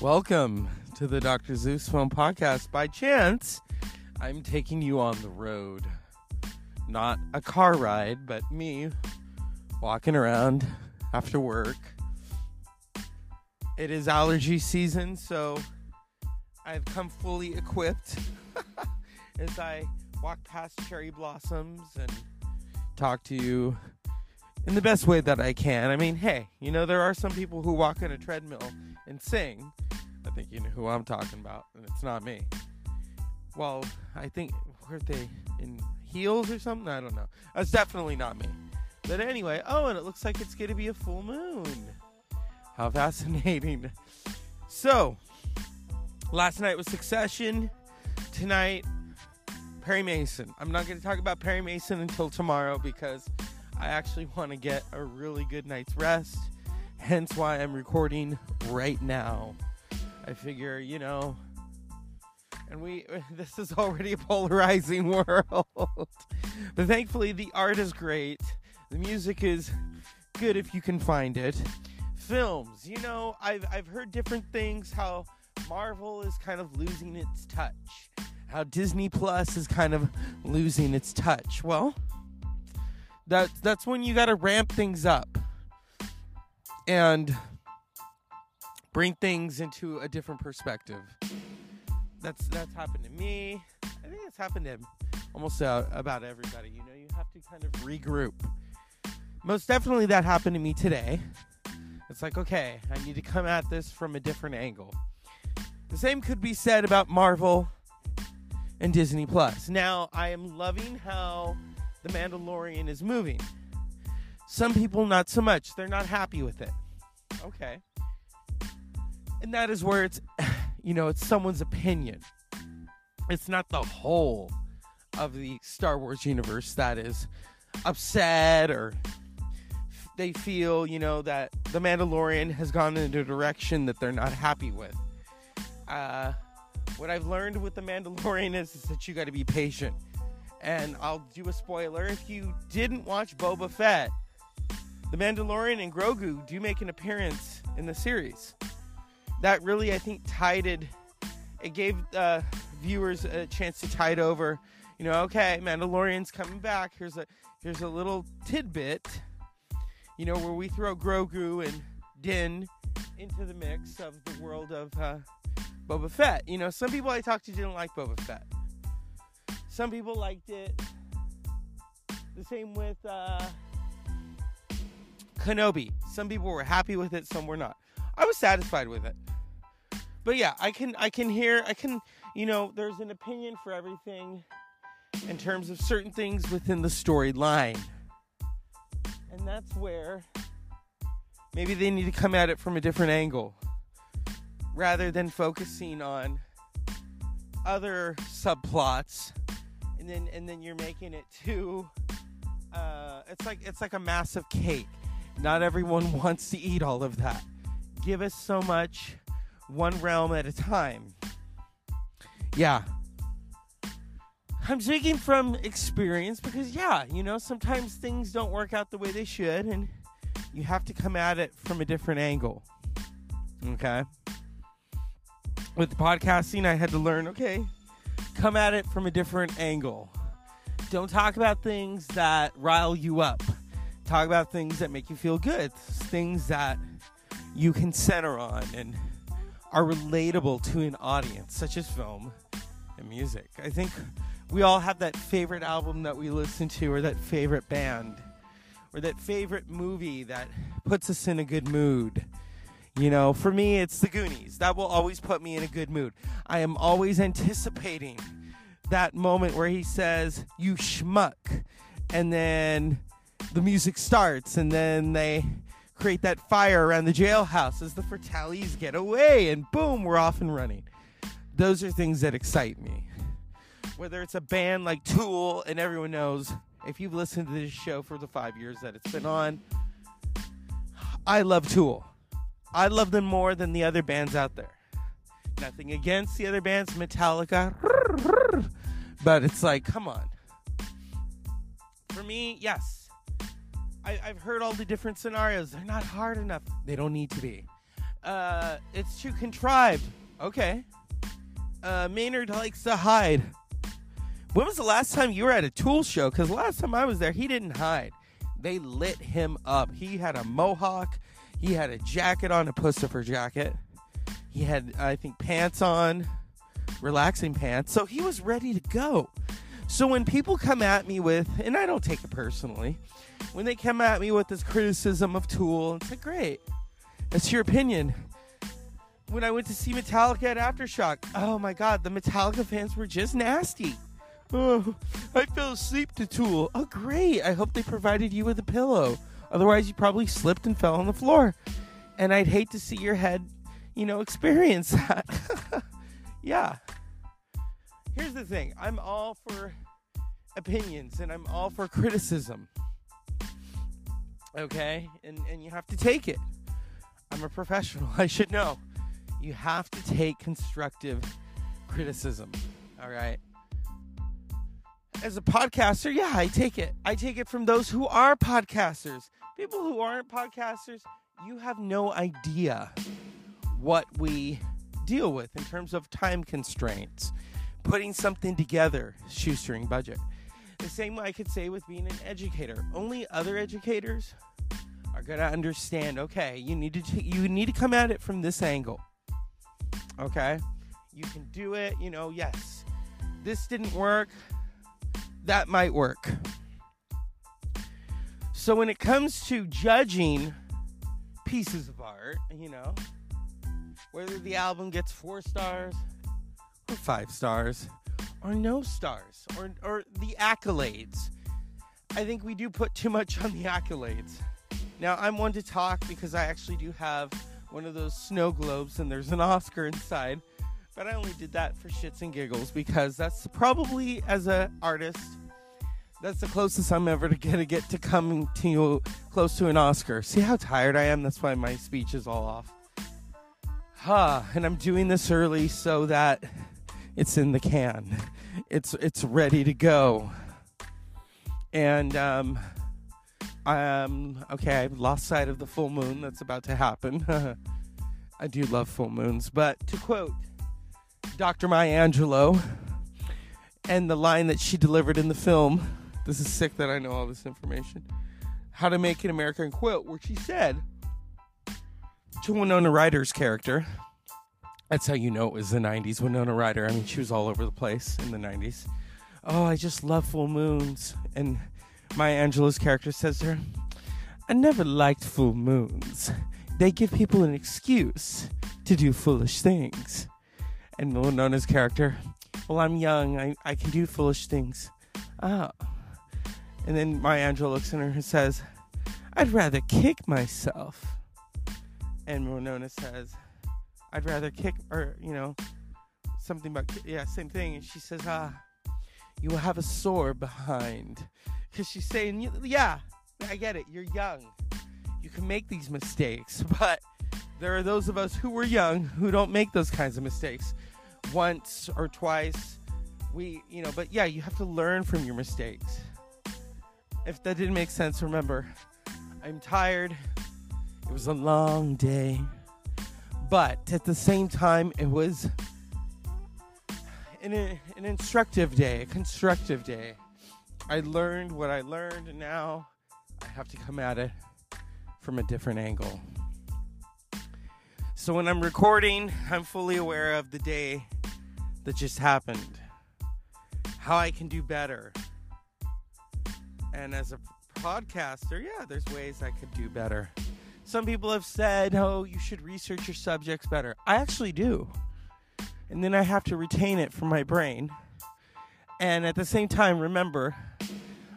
Welcome to the Dr. Zeus Film Podcast. By chance, I'm taking you on the road. Not a car ride, but me walking around after work. It is allergy season, so I've come fully equipped as I walk past cherry blossoms and talk to you in the best way that I can. I mean, hey, you know, there are some people who walk on a treadmill and sing. I think you know who I'm talking about, and it's not me. Well, I think, were they in heels or something? I don't know. That's definitely not me. But anyway, oh, and it looks like it's going to be a full moon. How fascinating. So, last night was Succession. Tonight, Perry Mason. I'm not going to talk about Perry Mason until tomorrow because I actually want to get a really good night's rest. Hence why I'm recording right now. I figure, you know, and we this is already a polarizing world. but thankfully the art is great. The music is good if you can find it. Films, you know, I've I've heard different things how Marvel is kind of losing its touch. How Disney Plus is kind of losing its touch. Well, that that's when you got to ramp things up and bring things into a different perspective. That's that's happened to me. I think it's happened to almost uh, about everybody. You know, you have to kind of regroup. Most definitely, that happened to me today. It's like, okay, I need to come at this from a different angle. The same could be said about Marvel and Disney Plus. Now, I am loving how The Mandalorian is moving. Some people, not so much. They're not happy with it. Okay. And that is where it's, you know, it's someone's opinion. It's not the whole of the Star Wars universe that is upset or they feel, you know, that The Mandalorian has gone in a direction that they're not happy with. Uh, what I've learned with The Mandalorian is, is that you got to be patient. And I'll do a spoiler. If you didn't watch Boba Fett, The Mandalorian and Grogu do make an appearance in the series that really I think tided it gave uh, viewers a chance to tide over. You know, okay, Mandalorian's coming back. Here's a here's a little tidbit. You know, where we throw Grogu and Din into the mix of the world of uh, Boba Fett. You know, some people I talked to didn't like Boba Fett. Some people liked it. The same with uh, Kenobi. Some people were happy with it, some were not. I was satisfied with it. But yeah, I can I can hear I can you know, there's an opinion for everything in terms of certain things within the storyline. And that's where maybe they need to come at it from a different angle rather than focusing on other subplots and then and then you're making it too uh, it's like it's like a massive cake not everyone wants to eat all of that give us so much one realm at a time. Yeah. I'm speaking from experience because, yeah, you know, sometimes things don't work out the way they should, and you have to come at it from a different angle. Okay? With the podcasting, I had to learn okay, come at it from a different angle. Don't talk about things that rile you up. Talk about things that make you feel good, things that you can center on and are relatable to an audience, such as film and music. I think we all have that favorite album that we listen to, or that favorite band, or that favorite movie that puts us in a good mood. You know, for me, it's The Goonies. That will always put me in a good mood. I am always anticipating that moment where he says, You schmuck. And then the music starts, and then they create that fire around the jailhouse as the Fratellis get away, and boom, we're off and running. Those are things that excite me. Whether it's a band like Tool, and everyone knows if you've listened to this show for the five years that it's been on, I love Tool. I love them more than the other bands out there. Nothing against the other bands, Metallica. But it's like, come on. For me, yes. I, have heard all the different scenarios. They're not hard enough. They don't need to be. Uh, it's too contrived. Okay. Uh, Maynard likes to hide. When was the last time you were at a Tool show? Because last time I was there, he didn't hide. They lit him up. He had a mohawk. He had a jacket on, a Puscifer jacket. He had, I think, pants on, relaxing pants. So he was ready to go. So when people come at me with, and I don't take it personally, when they come at me with this criticism of Tool, it's like, great, that's your opinion. When I went to see Metallica at Aftershock, oh my God, the Metallica fans were just nasty. Oh, I fell asleep to Tool. Oh, great. I hope they provided you with a pillow. Otherwise, you probably slipped and fell on the floor. And I'd hate to see your head, you know, experience that. yeah here's the thing I'm all for opinions and I'm all for criticism. Okay? And, and you have to take it. I'm a professional. I should know. You have to take constructive criticism. All right? As a podcaster, yeah, I take it. I take it from those who are podcasters. People who aren't podcasters, you have no idea what we deal with in terms of time constraints putting something together, shoestring budget. The same I could say with being an educator. Only other educators are going to understand, okay, you need to t- you need to come at it from this angle. Okay? You can do it, you know, yes. This didn't work. That might work. So when it comes to judging pieces of art, you know, whether the album gets 4 stars, or five stars or no stars or, or the accolades. I think we do put too much on the accolades. Now, I'm one to talk because I actually do have one of those snow globes and there's an Oscar inside. But I only did that for shits and giggles because that's probably, as an artist, that's the closest I'm ever to gonna get to coming to close to an Oscar. See how tired I am? That's why my speech is all off. Huh, and I'm doing this early so that it's in the can. It's it's ready to go. And um, um, okay, I've lost sight of the full moon that's about to happen. I do love full moons, but to quote Dr. Maya Angelou and the line that she delivered in the film, this is sick that I know all this information. How to Make an American Quilt, where she said to Winona Ryder's character, that's how you know it was the 90s. Winona Ryder, I mean, she was all over the place in the 90s. Oh, I just love full moons. And Maya Angelou's character says to her, I never liked full moons. They give people an excuse to do foolish things. And Winona's character, well, I'm young. I, I can do foolish things. Oh. And then Maya Angelou looks at her and says, I'd rather kick myself. And Winona says, I'd rather kick or you know something about yeah same thing. And she says, ah, you will have a sore behind because she's saying yeah, I get it. You're young, you can make these mistakes, but there are those of us who were young who don't make those kinds of mistakes once or twice. We you know, but yeah, you have to learn from your mistakes. If that didn't make sense, remember, I'm tired. It was a long day. But at the same time, it was an, an instructive day, a constructive day. I learned what I learned, and now I have to come at it from a different angle. So when I'm recording, I'm fully aware of the day that just happened, how I can do better. And as a podcaster, yeah, there's ways I could do better. Some people have said, oh, you should research your subjects better. I actually do. And then I have to retain it from my brain. And at the same time, remember,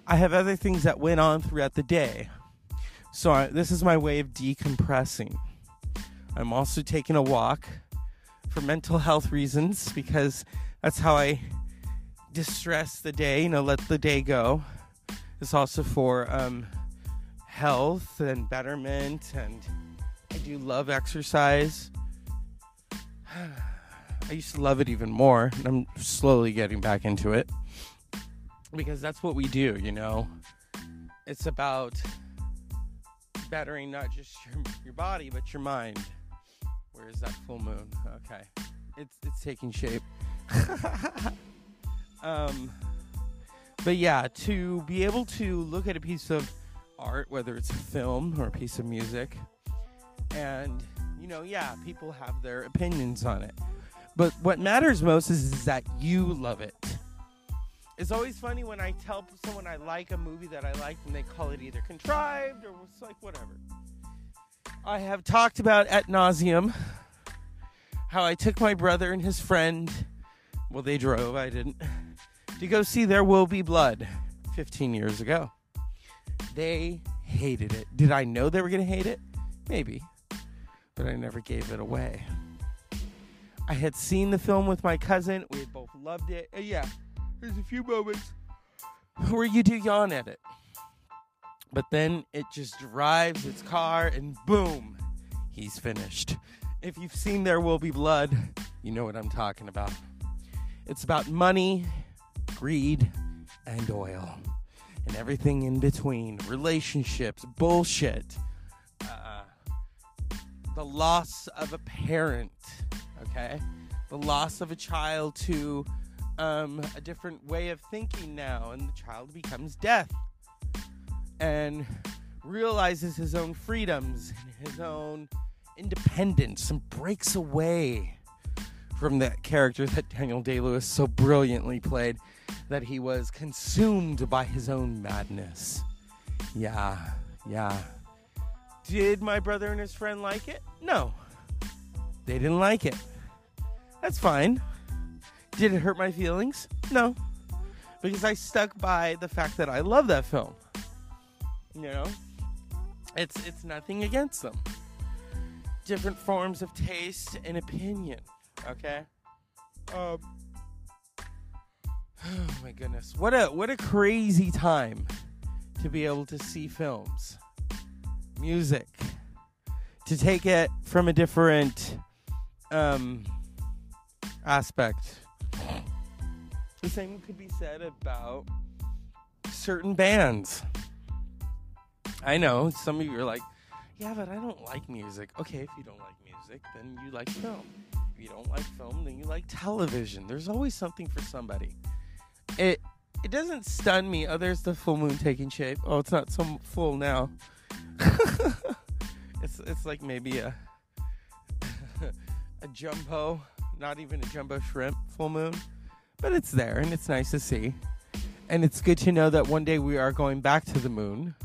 I have other things that went on throughout the day. So I, this is my way of decompressing. I'm also taking a walk for mental health reasons because that's how I distress the day, you know, let the day go. It's also for um, health and betterment, and I do love exercise. I used to love it even more, and I'm slowly getting back into it because that's what we do, you know. It's about bettering not just your, your body but your mind. Where is that full moon? Okay, it's it's taking shape. um, but yeah, to be able to look at a piece of art, whether it's a film or a piece of music, and you know, yeah, people have their opinions on it. But what matters most is, is that you love it. It's always funny when I tell someone I like a movie that I like and they call it either contrived or it's like whatever. I have talked about at nauseum how I took my brother and his friend, well, they drove, I didn't, to go see There Will Be Blood 15 years ago. They hated it. Did I know they were going to hate it? Maybe. But I never gave it away. I had seen the film with my cousin. We both loved it. Yeah, there's a few moments where you do yawn at it. But then it just drives its car and boom, he's finished. If you've seen There Will Be Blood, you know what I'm talking about. It's about money, greed, and oil, and everything in between relationships, bullshit, uh, the loss of a parent, okay? The loss of a child to um, a different way of thinking now, and the child becomes death and realizes his own freedoms and his own independence and breaks away from that character that Daniel Day Lewis so brilliantly played that he was consumed by his own madness. Yeah, yeah. Did my brother and his friend like it? No. They didn't like it. That's fine. Did it hurt my feelings? No. Because I stuck by the fact that I love that film. You know? It's it's nothing against them. Different forms of taste and opinion. Okay? Um Oh my goodness. What a what a crazy time to be able to see films. Music. To take it from a different um aspect. The same could be said about certain bands. I know some of you are like, yeah, but I don't like music. Okay, if you don't like music, then you like film. If you don't like film, then you like television. There's always something for somebody. It it doesn't stun me. Oh, there's the full moon taking shape. Oh, it's not so full now. it's it's like maybe a a jumbo, not even a jumbo shrimp full moon, but it's there and it's nice to see. And it's good to know that one day we are going back to the moon.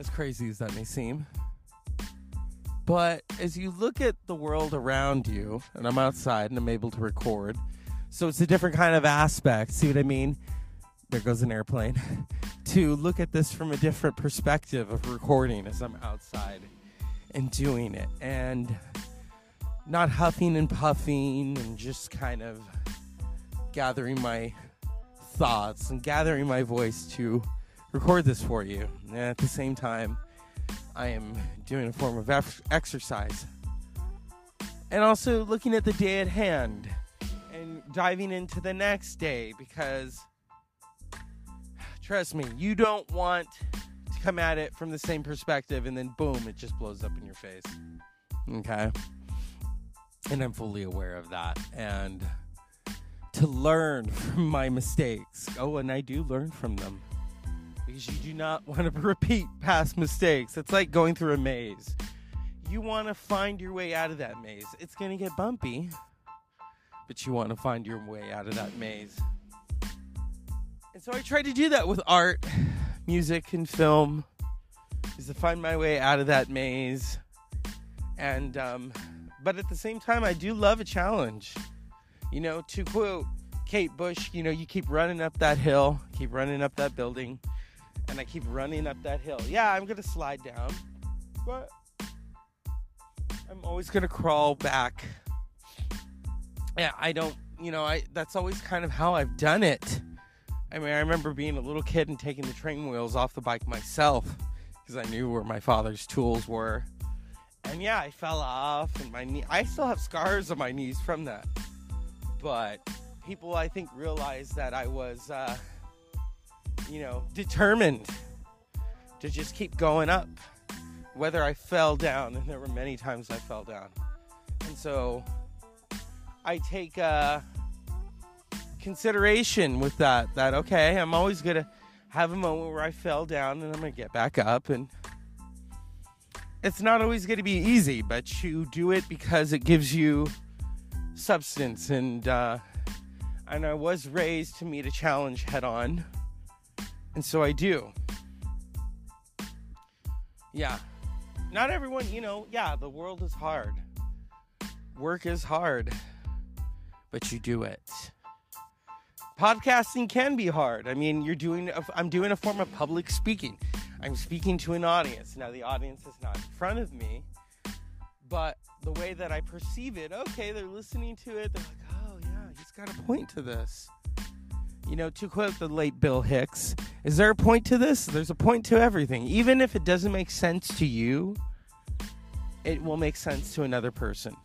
As crazy as that may seem. But as you look at the world around you, and I'm outside and I'm able to record, so it's a different kind of aspect. See what I mean? There goes an airplane. to look at this from a different perspective of recording as I'm outside and doing it. And not huffing and puffing and just kind of gathering my thoughts and gathering my voice to record this for you. And at the same time, I am doing a form of exercise. And also looking at the day at hand and diving into the next day because trust me, you don't want to come at it from the same perspective and then boom, it just blows up in your face. Okay? And I'm fully aware of that. And to learn from my mistakes. Oh, and I do learn from them. Because you do not want to repeat past mistakes. It's like going through a maze. You want to find your way out of that maze. It's going to get bumpy, but you want to find your way out of that maze. And so I try to do that with art, music, and film, is to find my way out of that maze. And um, but at the same time, I do love a challenge. You know, to quote Kate Bush, you know, you keep running up that hill, keep running up that building, and I keep running up that hill. Yeah, I'm gonna slide down, but I'm always gonna crawl back. Yeah, I don't, you know, I that's always kind of how I've done it. I mean, I remember being a little kid and taking the train wheels off the bike myself because I knew where my father's tools were And yeah, I fell off, and my knee. I still have scars on my knees from that. But people, I think, realized that I was, uh, you know, determined to just keep going up, whether I fell down, and there were many times I fell down. And so I take uh, consideration with that, that, okay, I'm always going to have a moment where I fell down and I'm going to get back up. And it's not always going to be easy, but you do it because it gives you substance. And, uh, and I was raised to meet a challenge head on. And so I do. Yeah. Not everyone, you know, yeah, the world is hard. Work is hard, but you do it. Podcasting can be hard. I mean, you're doing, a, I'm doing a form of public speaking. I'm speaking to an audience. Now, the audience is not in front of me, but the way that I perceive it, okay, they're listening to it. They're like, oh, yeah, he's got a point to this. You know, to quote the late Bill Hicks, is there a point to this? There's a point to everything. Even if it doesn't make sense to you, it will make sense to another person.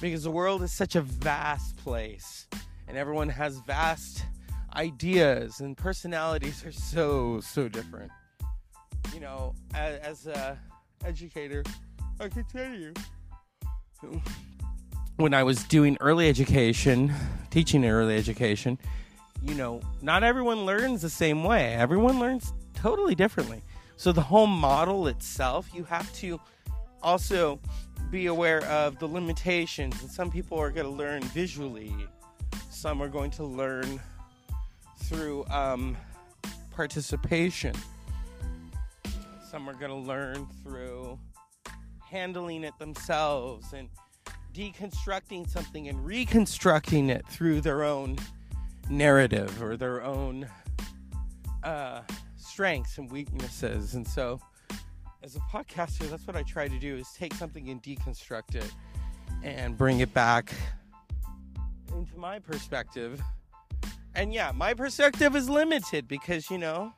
Because the world is such a vast place, and everyone has vast ideas, and personalities are so, so different. You know, as, as a educator, I can tell you when I was doing early education, teaching early education, you know, not everyone learns the same way. Everyone learns totally differently. So the whole model itself, you have to also be aware of the limitations. And some people are going to learn visually. Some are going to learn through um, participation. Some are going to learn through handling it themselves and deconstructing something and reconstructing it through their own narrative or their own uh, strengths and weaknesses. And so, as a podcaster, that's what I try to do: is take something and deconstruct it and bring it back into my perspective. And yeah, my perspective is limited because you know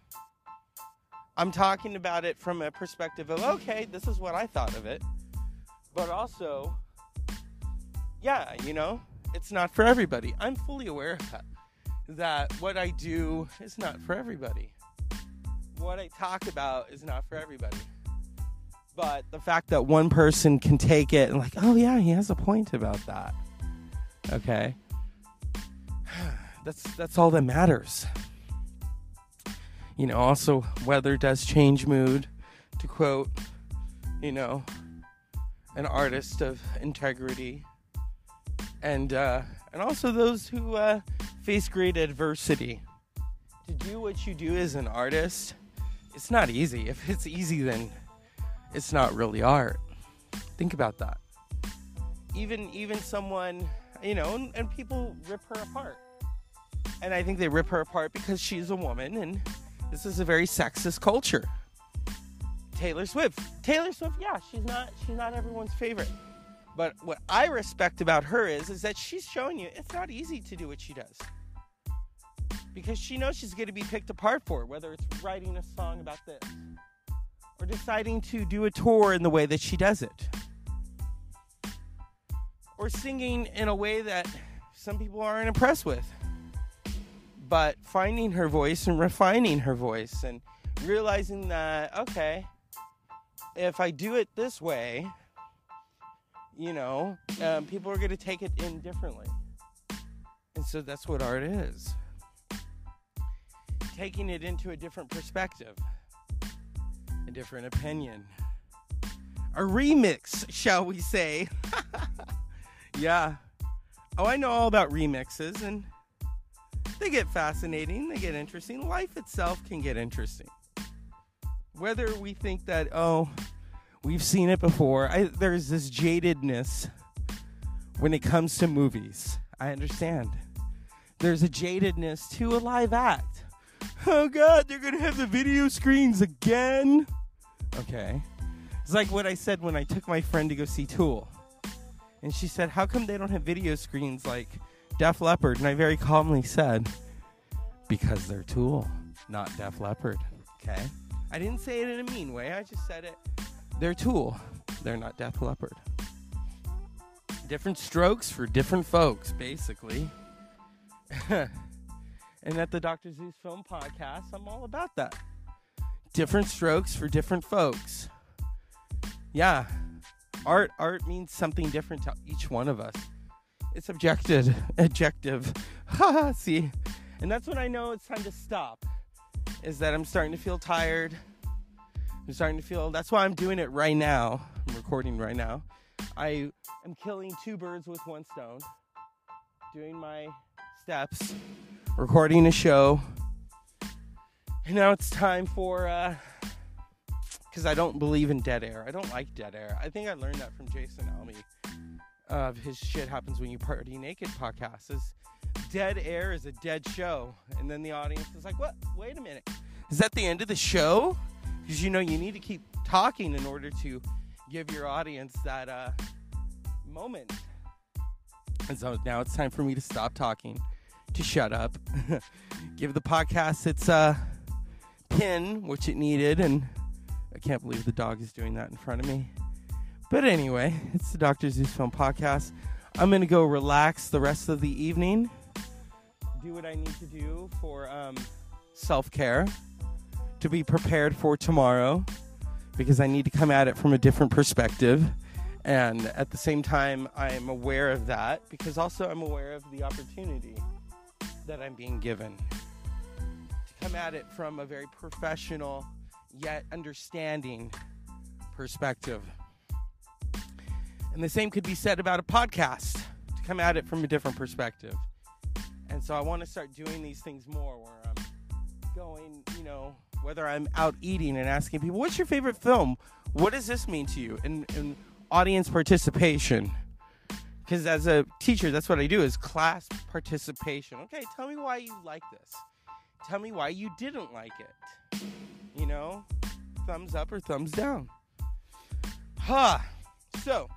I'm talking about it from a perspective of okay, this is what I thought of it, but also yeah, you know, it's not for everybody. I'm fully aware of that. That what I do is not for everybody. What I talk about is not for everybody. But the fact that one person can take it and, like, oh, yeah, he has a point about that. Okay. That's, that's all that matters. You know, also, weather does change mood. To quote, you know, an artist of integrity and uh, and also those who uh, face great adversity. To do what you do as an artist, it's not easy. If it's easy, then it's not really art. Think about that. Even even someone, you know, and, and people rip her apart. And I think they rip her apart because she's a woman, and this is a very sexist culture. Taylor Swift. Taylor Swift, yeah, she's not she's not everyone's favorite. But what I respect about her is is that she's showing you it's not easy to do what she does. Because she knows she's going to be picked apart for it, whether it's writing a song about this or deciding to do a tour in the way that she does it. Or singing in a way that some people aren't impressed with. But finding her voice and refining her voice and realizing that, okay, if I do it this way, you know, um, people are going to take it in differently. And so that's what art is taking it into a different perspective, a different opinion, a remix, shall we say. yeah. Oh, I know all about remixes, and they get fascinating, they get interesting. Life itself can get interesting. Whether we think that, oh, We've seen it before. I, there's this jadedness when it comes to movies. I understand. There's a jadedness to a live act. Oh God, they're gonna have the video screens again. Okay. It's like what I said when I took my friend to go see Tool. And she said, How come they don't have video screens like Def Leppard? And I very calmly said, Because they're Tool, not Def Leppard. Okay? I didn't say it in a mean way, I just said it their tool. they're not Def Leppard. Different strokes for different folks, basically. and at the Dr. Zeus Film Podcast, I'm all about that. Different strokes for different folks. Yeah. Art art means something different to each one of us. It's objective. Objective. See? And that's when I know it's time to stop. Is that I'm starting to feel tired. I'm starting to feel that's why I'm doing it right now. I'm recording right now. I am killing two birds with one stone. Doing my steps, recording a show. And now it's time for uh because I don't believe in dead air. I don't like dead air. I think I learned that from Jason Almy of his shit happens when you party naked podcast. Is dead air is a dead show, and then the audience is like, "What? Wait a minute, is that the end of the show?" Because you know you need to keep talking in order to give your audience that uh, moment. And so now it's time for me to stop talking, to shut up, give the podcast its uh, pin, which it needed, and I can't believe the dog is doing that in front of me. But anyway, it's the Dr. Zeus Film Podcast. I'm going to go relax the rest of the evening, do what I need to do for um, self care, to be prepared for tomorrow, because I need to come at it from a different perspective. And at the same time, I'm aware of that because also I'm aware of the opportunity that I'm being given to come at it from a very professional yet understanding perspective. And the same could be said about a podcast to come at it from a different perspective. And so I want to start doing these things more going, you know, whether I'm out eating and asking people, what's your favorite film? What does this mean to you? And, and audience participation. Because as a teacher, that's what I do is class participation. Okay, tell me why you like this. Tell me why you didn't like it. You know, thumbs up or thumbs down. Huh. So,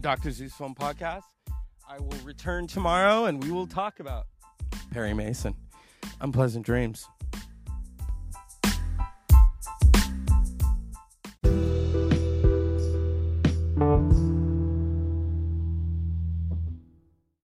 Dr. Zeus Film Podcast. I will return tomorrow and we will talk about Perry Mason. Unpleasant dreams.